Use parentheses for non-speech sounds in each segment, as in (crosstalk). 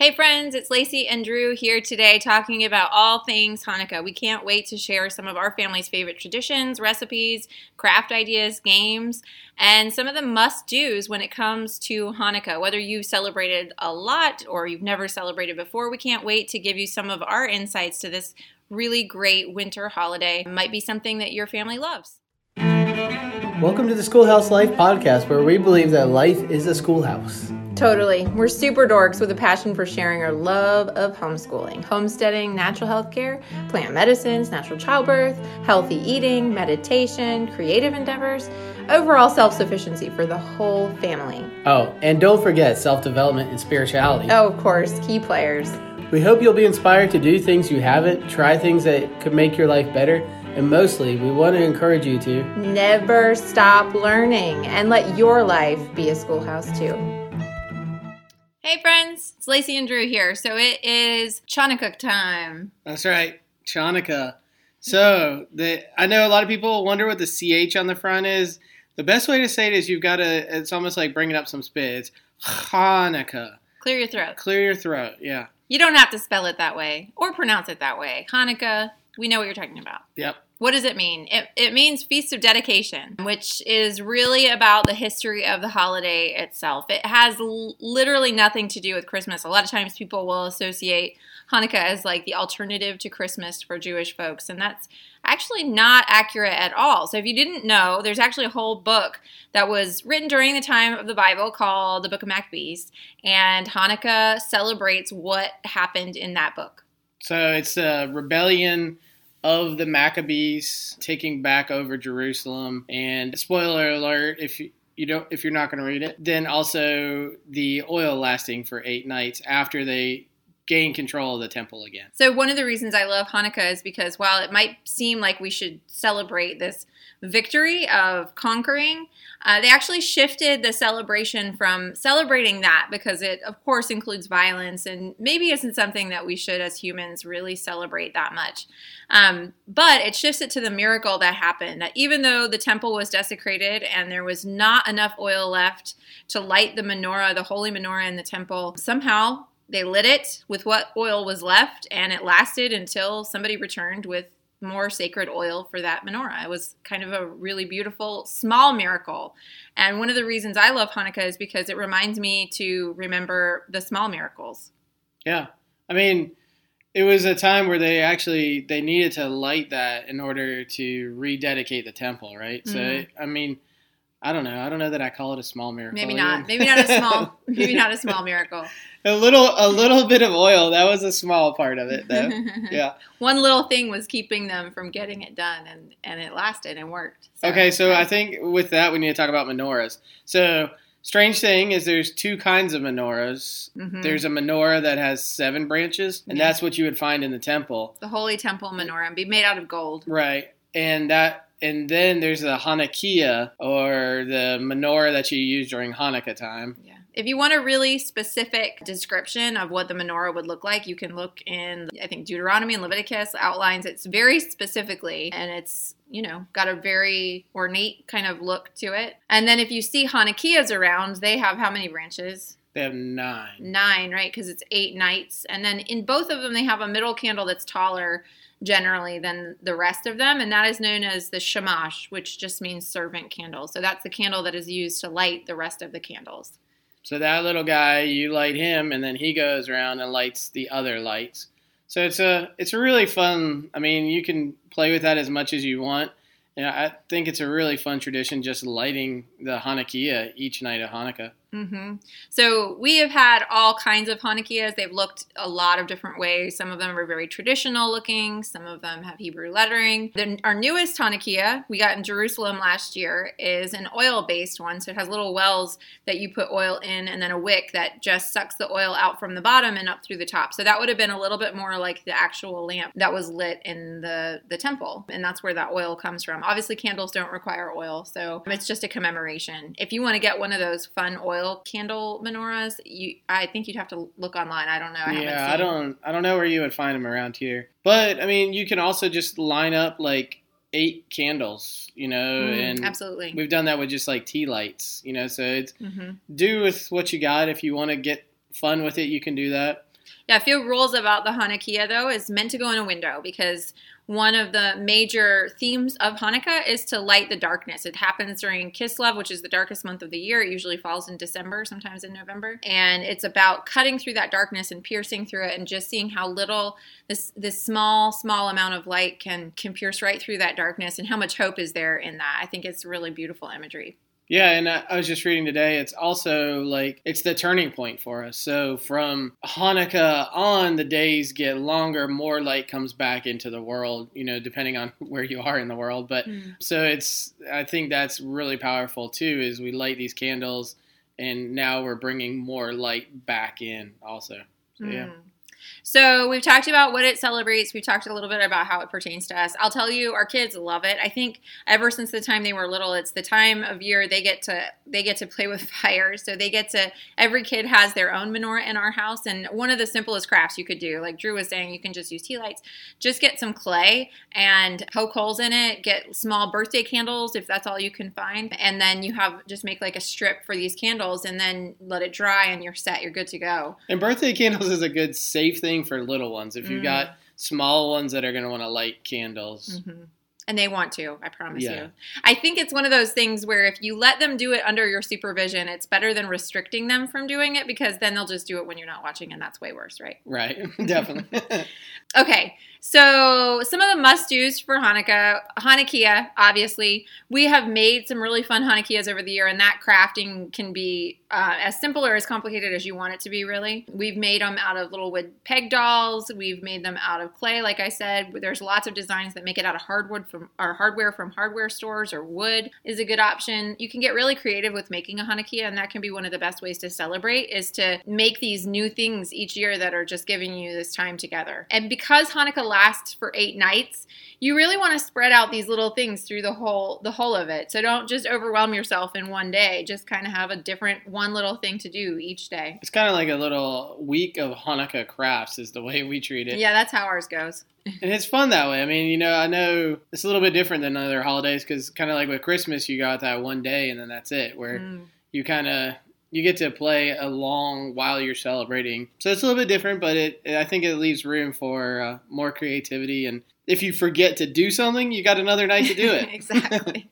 Hey friends, it's Lacey and Drew here today talking about all things Hanukkah. We can't wait to share some of our family's favorite traditions, recipes, craft ideas, games, and some of the must do's when it comes to Hanukkah. Whether you've celebrated a lot or you've never celebrated before, we can't wait to give you some of our insights to this really great winter holiday. It might be something that your family loves. Welcome to the Schoolhouse Life podcast, where we believe that life is a schoolhouse. Totally. We're super dorks with a passion for sharing our love of homeschooling, homesteading, natural health care, plant medicines, natural childbirth, healthy eating, meditation, creative endeavors, overall self sufficiency for the whole family. Oh, and don't forget self development and spirituality. Oh, of course, key players. We hope you'll be inspired to do things you haven't, try things that could make your life better, and mostly, we want to encourage you to never stop learning and let your life be a schoolhouse too. Hey friends, it's Lacey and Drew here. So it is Chanukah time. That's right, Chanukah. So the I know a lot of people wonder what the ch on the front is. The best way to say it is you've got to. It's almost like bringing up some spit. It's Hanukkah. Clear your throat. Clear your throat. Yeah. You don't have to spell it that way or pronounce it that way. Hanukkah. We know what you're talking about. Yep. What does it mean? It, it means Feast of Dedication, which is really about the history of the holiday itself. It has l- literally nothing to do with Christmas. A lot of times people will associate Hanukkah as like the alternative to Christmas for Jewish folks, and that's actually not accurate at all. So if you didn't know, there's actually a whole book that was written during the time of the Bible called the Book of Maccabees, and Hanukkah celebrates what happened in that book. So it's a rebellion of the Maccabees taking back over Jerusalem. And spoiler alert, if you, you don't if you're not going to read it, then also the oil lasting for 8 nights after they gain control of the temple again. So one of the reasons I love Hanukkah is because while it might seem like we should celebrate this victory of conquering, uh, they actually shifted the celebration from celebrating that because it, of course, includes violence and maybe isn't something that we should, as humans, really celebrate that much. Um, but it shifts it to the miracle that happened that even though the temple was desecrated and there was not enough oil left to light the menorah, the holy menorah in the temple, somehow they lit it with what oil was left and it lasted until somebody returned with more sacred oil for that menorah. It was kind of a really beautiful small miracle. And one of the reasons I love Hanukkah is because it reminds me to remember the small miracles. Yeah. I mean, it was a time where they actually they needed to light that in order to rededicate the temple, right? Mm-hmm. So I mean, I don't know. I don't know that I call it a small miracle. Maybe not. Maybe not a small. (laughs) maybe not a small miracle. (laughs) A little, a little bit of oil. That was a small part of it, though. (laughs) yeah. One little thing was keeping them from getting it done, and and it lasted and worked. So, okay, so I think with that we need to talk about menorahs. So strange thing is there's two kinds of menorahs. Mm-hmm. There's a menorah that has seven branches, and yeah. that's what you would find in the temple. The holy temple menorah, and be made out of gold. Right, and that and then there's the hanukkiah or the menorah that you use during Hanukkah time. Yeah. If you want a really specific description of what the menorah would look like, you can look in, I think, Deuteronomy and Leviticus outlines it very specifically, and it's, you know, got a very ornate kind of look to it. And then if you see hanukkiahs around, they have how many branches? They have nine. Nine, right? Because it's eight nights. And then in both of them, they have a middle candle that's taller generally than the rest of them, and that is known as the shamash, which just means servant candle. So that's the candle that is used to light the rest of the candles. So that little guy, you light him, and then he goes around and lights the other lights. So it's a it's a really fun. I mean, you can play with that as much as you want. And I think it's a really fun tradition, just lighting the hanukkiah each night of Hanukkah. Mm-hmm. So we have had all kinds of hanukkiahs. They've looked a lot of different ways. Some of them are very traditional looking. Some of them have Hebrew lettering. Then our newest hanukkiah we got in Jerusalem last year is an oil-based one. So it has little wells that you put oil in, and then a wick that just sucks the oil out from the bottom and up through the top. So that would have been a little bit more like the actual lamp that was lit in the the temple, and that's where that oil comes from. Obviously, candles don't require oil, so it's just a commemoration. If you want to get one of those fun oil oil candle menorahs, you I think you'd have to look online. I don't know. I yeah, I don't I don't know where you would find them around here. But I mean, you can also just line up like eight candles, you know, mm, and absolutely. We've done that with just like tea lights, you know. So it's mm-hmm. do with what you got. If you want to get fun with it, you can do that. Yeah, a few rules about the hanukkiah though is meant to go in a window because one of the major themes of Hanukkah is to light the darkness. It happens during Kislev, which is the darkest month of the year. It usually falls in December, sometimes in November. And it's about cutting through that darkness and piercing through it and just seeing how little this this small, small amount of light can can pierce right through that darkness and how much hope is there in that. I think it's really beautiful imagery. Yeah, and I, was just reading today. It's also like it's the turning point for us. So from Hanukkah on, the days get longer, more light comes back into the world. You know, depending on (laughs) where you are in the world. But mm. so it's I think that's really powerful too. Is we light these candles, and now we're bringing more light back in also. So, mm. yeah. So we've talked about what it celebrates. We've talked a little bit about how it pertains to us. I'll tell you, our kids love it. I think ever since the time they were little, it's the time of year they get to they get to play with (laughs) fire. So they get to every kid has their own menorah in our house, and one of the simplest crafts you could do, like Drew was saying, you can just use tea lights. Just get some clay and poke holes in it. Get small birthday candles if that's all you can find, and then you have just make like a strip for these candles, and then let it dry, and you're set. You're good to go. And birthday candles is a good safe thing for little ones. If you've mm. got small ones that are going to want to light candles. Mm-hmm. And they want to, I promise yeah. you. I think it's one of those things where if you let them do it under your supervision, it's better than restricting them from doing it because then they'll just do it when you're not watching, and that's way worse, right? Right, (laughs) definitely. (laughs) okay, so, some of the must dos for Hanukkah, Hanukkah, obviously. We have made some really fun hanukkiahs over the year, and that crafting can be uh, as simple or as complicated as you want it to be, really. We've made them out of little wood peg dolls. We've made them out of clay, like I said. There's lots of designs that make it out of hardwood from or hardware from hardware stores, or wood is a good option. You can get really creative with making a hanukkiah, and that can be one of the best ways to celebrate is to make these new things each year that are just giving you this time together. And because Hanukkah lasts for eight nights, you really want to spread out these little things through the whole the whole of it. So don't just overwhelm yourself in one day. Just kind of have a different one little thing to do each day. It's kind of like a little week of Hanukkah crafts is the way we treat it. Yeah, that's how ours goes. And it's fun that way. I mean, you know, I know it's a little bit different than other holidays because kind of like with Christmas, you got that one day and then that's it, where mm. you kind of you get to play along while you're celebrating. So it's a little bit different, but it I think it leaves room for uh, more creativity. And if you forget to do something, you got another night to do it. (laughs) exactly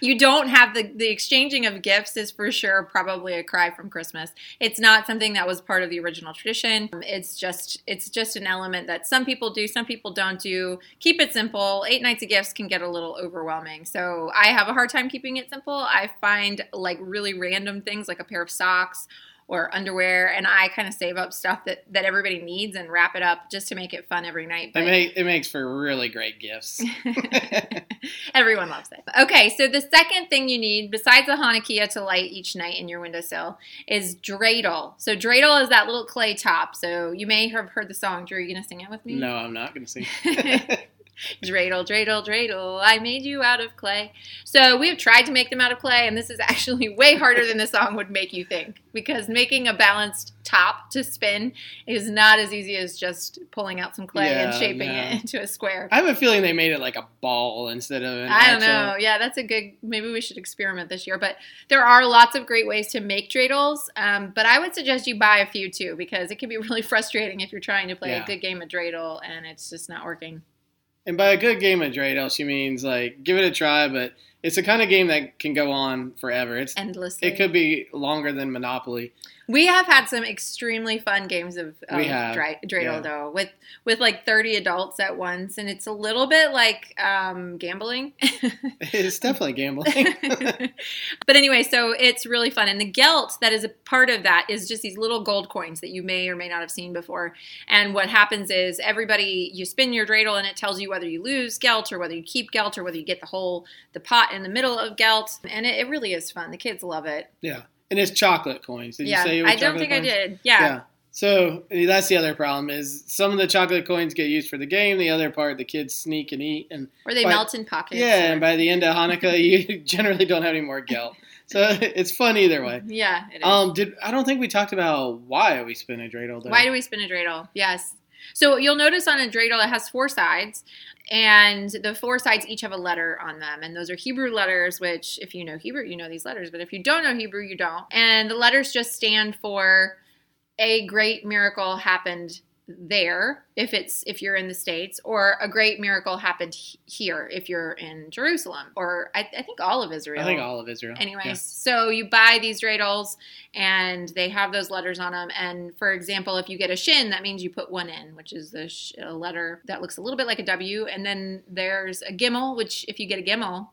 you don't have the the exchanging of gifts is for sure probably a cry from Christmas. It's not something that was part of the original tradition. It's just it's just an element that some people do, some people don't do. Keep it simple. Eight nights of gifts can get a little overwhelming. So I have a hard time keeping it simple. I find like really random things like a pair of socks or underwear, and I kind of save up stuff that, that everybody needs and wrap it up just to make it fun every night. But it, make, it makes for really great gifts. (laughs) (laughs) Everyone loves it. Okay, so the second thing you need, besides the hanukkiah to light each night in your windowsill, is dreidel. So dreidel is that little clay top. So you may have heard the song. Drew, are you going to sing it with me? No, I'm not going to sing (laughs) dreidel, dreidel, dreidel, I made you out of clay. So we have tried to make them out of clay, and this is (laughs) actually way harder than the song would make you think because making a balanced top to spin is not as easy as just pulling out some clay yeah, and shaping no. it (laughs) into a square. I have a feeling they made it like a ball instead of an I don't know. Yeah, that's a good. Maybe we should experiment this year. But there are lots of great ways to make dreidels. Um, but I would suggest you buy a few too because it can be (laughs) really frustrating if you're trying to play yeah. a good game of dreidel and it's just not working. And by a good game of dreidel, she means like give it a try, but it's the kind of game that can go on forever. It's endlessly. It could be longer than Monopoly. We have had some extremely fun games of, of we have. dreidel yeah. though, with with like thirty adults at once, and it's a little bit like um, gambling. (laughs) it's definitely gambling. (laughs) but anyway, so it's really fun, and the gelt that is a part of that is just these little gold coins that you may or may not have seen before. And what happens is everybody you spin your dreidel, and it tells you whether you lose gelt or whether you keep gelt or whether you get the whole the pot in the middle of gelt, and it, it really is fun. The kids love it. Yeah. And it's chocolate coins. Did yeah, you say it was I don't think coins? I did. Yeah. yeah. So that's the other problem is some of the chocolate coins get used for the game. The other part, the kids sneak and eat, and or they by, melt in pockets. Yeah, or... and by the end of Hanukkah, (laughs) you (laughs) generally don't have any more gelt. So (laughs) it's fun either way. Yeah, Um, did I don't think we talked about why we spin a dreidel. Though. Why do we spin a dreidel? Yes. So you'll notice on a dreidel it has four sides, and the four sides each have a letter on them, and those are Hebrew letters. Which, if you know Hebrew, you know these letters, but if you don't know Hebrew, you don't. And the letters just stand for a great miracle happened there if it's if you're in the states or a great miracle happened he- here if you're in jerusalem or i, I think all of israel I think all of Israel. anyways Yeah. so you buy these dreidels and they have those letters on them and for example if you get a shin that means you put one in which is the sh- a letter that looks a little bit like a w and then there's a gimel which if you get a gimel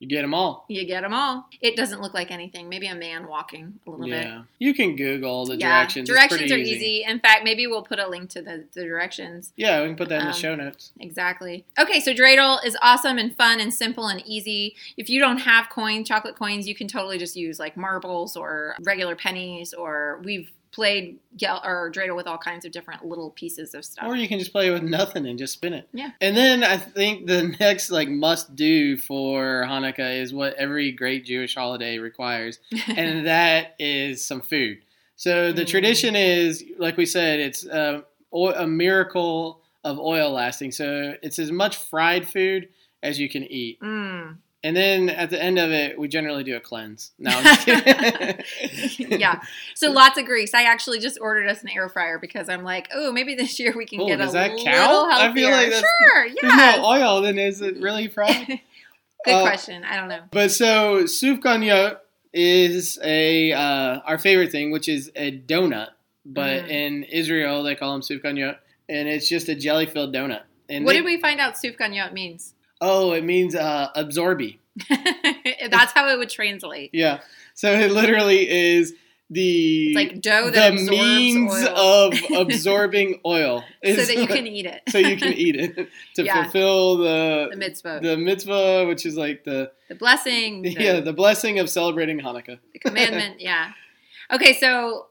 You get them all. you get them all it doesn't look like anything maybe a man walking a little bit Yeah. You can Google the yeah, directions. Directions are easy. In fact, maybe we'll put a link to the, the directions. Yeah, we can put that in the Um, show notes. Exactly. Okay, so dreidel is awesome and fun and simple and easy. If you don't have coin, chocolate coins, you can totally just use like marbles or regular pennies. Or we've played or dreidel with all kinds of different little pieces of stuff. Or you can just play with nothing and just spin it. Yeah. And then I think the (laughs) next like must do for Hanukkah is what every great Jewish holiday requires, (laughs) and that is some food. So the Mm. tradition is, like we said, it's a, a miracle of oil lasting. So it's as much fried food as you can eat. mm. And then at the end of it, we generally do a cleanse. No, I'm just (laughs) yeah. So lots of grease. I actually just ordered us an air fryer because I'm like, oh, maybe this year we can Oh, get does a that little count? I feel healthier. like that's- sure. Yeah. no oil, then is it really fried? (laughs) Good Uh, question. I don't know. But so sufganiyot is a uh, our favorite thing, which is a donut. But Mm. in Israel, they call them sufganiyot, and it's just a jelly filled donut. And What they- did we find out sufganiyot means? Oh, it means uh, absorbi. (laughs) That's how it would translate. Yeah. So it literally is the It's like dough the that absorbs means oil of (laughs) absorbing oil, so that you can eat it. (laughs) so you can eat it to Yeah. fulfill the the mitzvah, the mitzvah, which is like the the blessing, the, yeah the blessing of celebrating Hanukkah. the commandment. Yeah. Okay, so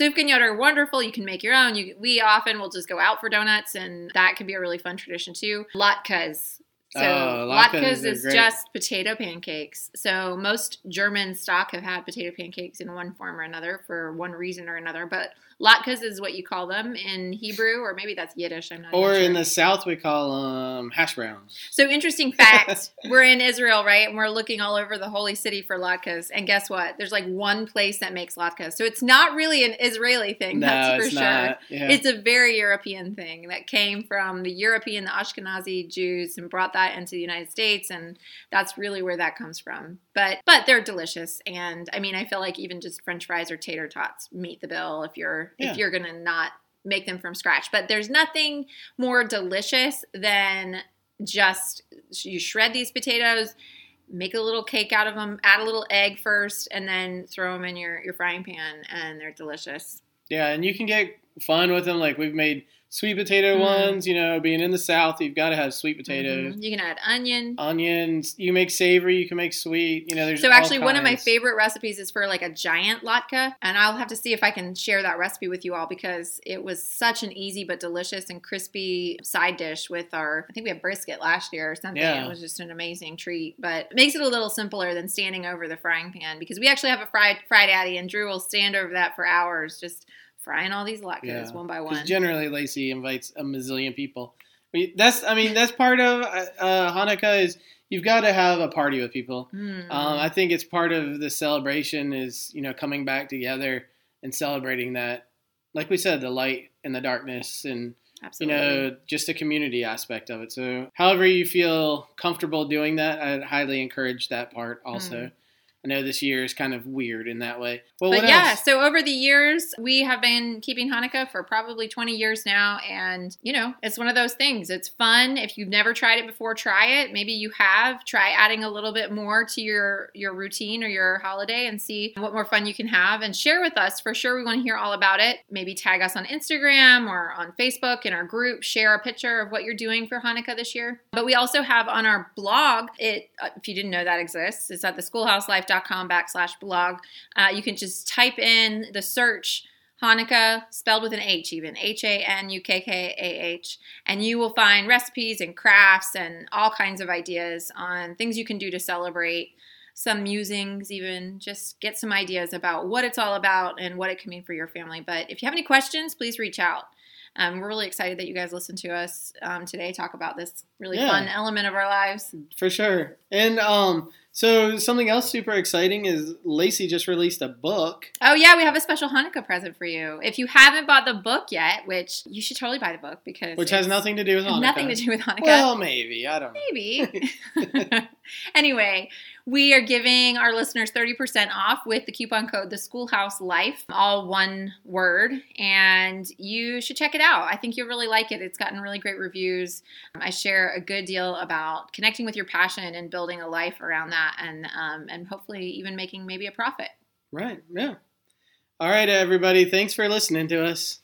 sufganiyot are wonderful. You can make your own. You, we often will just go out for donuts, and that can be a really fun tradition too. Latkes. So Oh, latkes latkes is great. just potato pancakes. So most German stock have had potato pancakes in one form or another for one reason or another. But latkes is what you call them in Hebrew, or maybe that's Yiddish. I'm not. Or in the South, we call them hash browns. So interesting fact: (laughs) we're in Israel, right? And we're looking all over the holy city for latkes. And guess what? There's like one place that makes latkes. So it's not really an Israeli thing. No, that's for it's sure. not. Yeah. It's a very European thing that came from the European, the Ashkenazi Jews, and brought that into the United States, and that's really where that comes from. But but they're delicious, and I mean, I feel like even just French fries or tater tots meet the bill if you're Yeah. if you're gonna not make them from scratch. But there's nothing more delicious than just you shred these potatoes. Make a little cake out of them. Add a little egg first, and then throw them in your, your frying pan, and they're delicious. yeah, and you can get fun with them. Like we've made sweet potato Mhm. ones. You know, being in the South, you've got to have sweet potatoes. Mhm. You can add onion, Onions, you make savory, you can make sweet. You know, there's So all actually, one of my favorite recipes is for like a giant latke, and I'll have to see if I can share that recipe with you all because it was such an easy but delicious and crispy side dish with our. I think we had brisket last year or something. Yeah. It was just an amazing treat, but it makes it a little simpler than standing over the frying pan because we actually have a fried fried addy, and Drew will stand over that for hours just frying all these latkes Yeah, one by one. generally, Lacey invites a mazillion people. I mean, that's I mean that's part of uh, uh, Hanukkah is you've got to have a party with people. Mm. Um, I think it's part of the celebration is you know coming back together and celebrating that, like we said, the light and the darkness and you know just the community aspect of it. So however you feel comfortable doing that, I'd highly encourage that part also. Mm. I know this year is kind of weird in that way. Well, but yeah, else? so over the years, we have been keeping Hanukkah for probably 20 years now. And, you know, it's one of those things. It's fun. If you've never tried it before, try it. Maybe you have. Try adding a little bit more to your, your routine or your holiday and see what more fun you can have and share with us. For sure, we want to hear all about it. Maybe tag us on Instagram or on Facebook in our group. Share a picture of what you're doing for Hanukkah this year. But we also have on our blog, it uh, if you didn't know that exists, it's at theschoolhouselife.com backslash blog. Uh, you can just type in the search Hanukkah, spelled with an H even, H A N U K K A H, and you will find recipes and crafts and all kinds of ideas on things you can do to celebrate, some musings, even. Just get some ideas about what it's all about and what it can mean for your family. But if you have any questions, please reach out. um, we're really excited that you guys listened to us um, today talk about this really Yeah. fun element of our lives. For sure. And um, so something else super exciting is Lacey just released a book. Oh yeah, we have a special Hanukkah present for you. If you haven't bought the book yet, which you should totally buy the book because Which has nothing to do with Hanukkah. nothing to do with Hanukkah. Well, maybe. I don't know. Maybe. (laughs) (laughs) anyway, we are giving our listeners 30% off with the coupon code The Schoolhouse Life, all one word, and you should check it out. I think you'll really like it. It's gotten really great reviews. I share a good deal about connecting with your passion and building a life around that, and um, and hopefully even making maybe a profit. Right. Yeah. All right, everybody. Thanks for listening to us.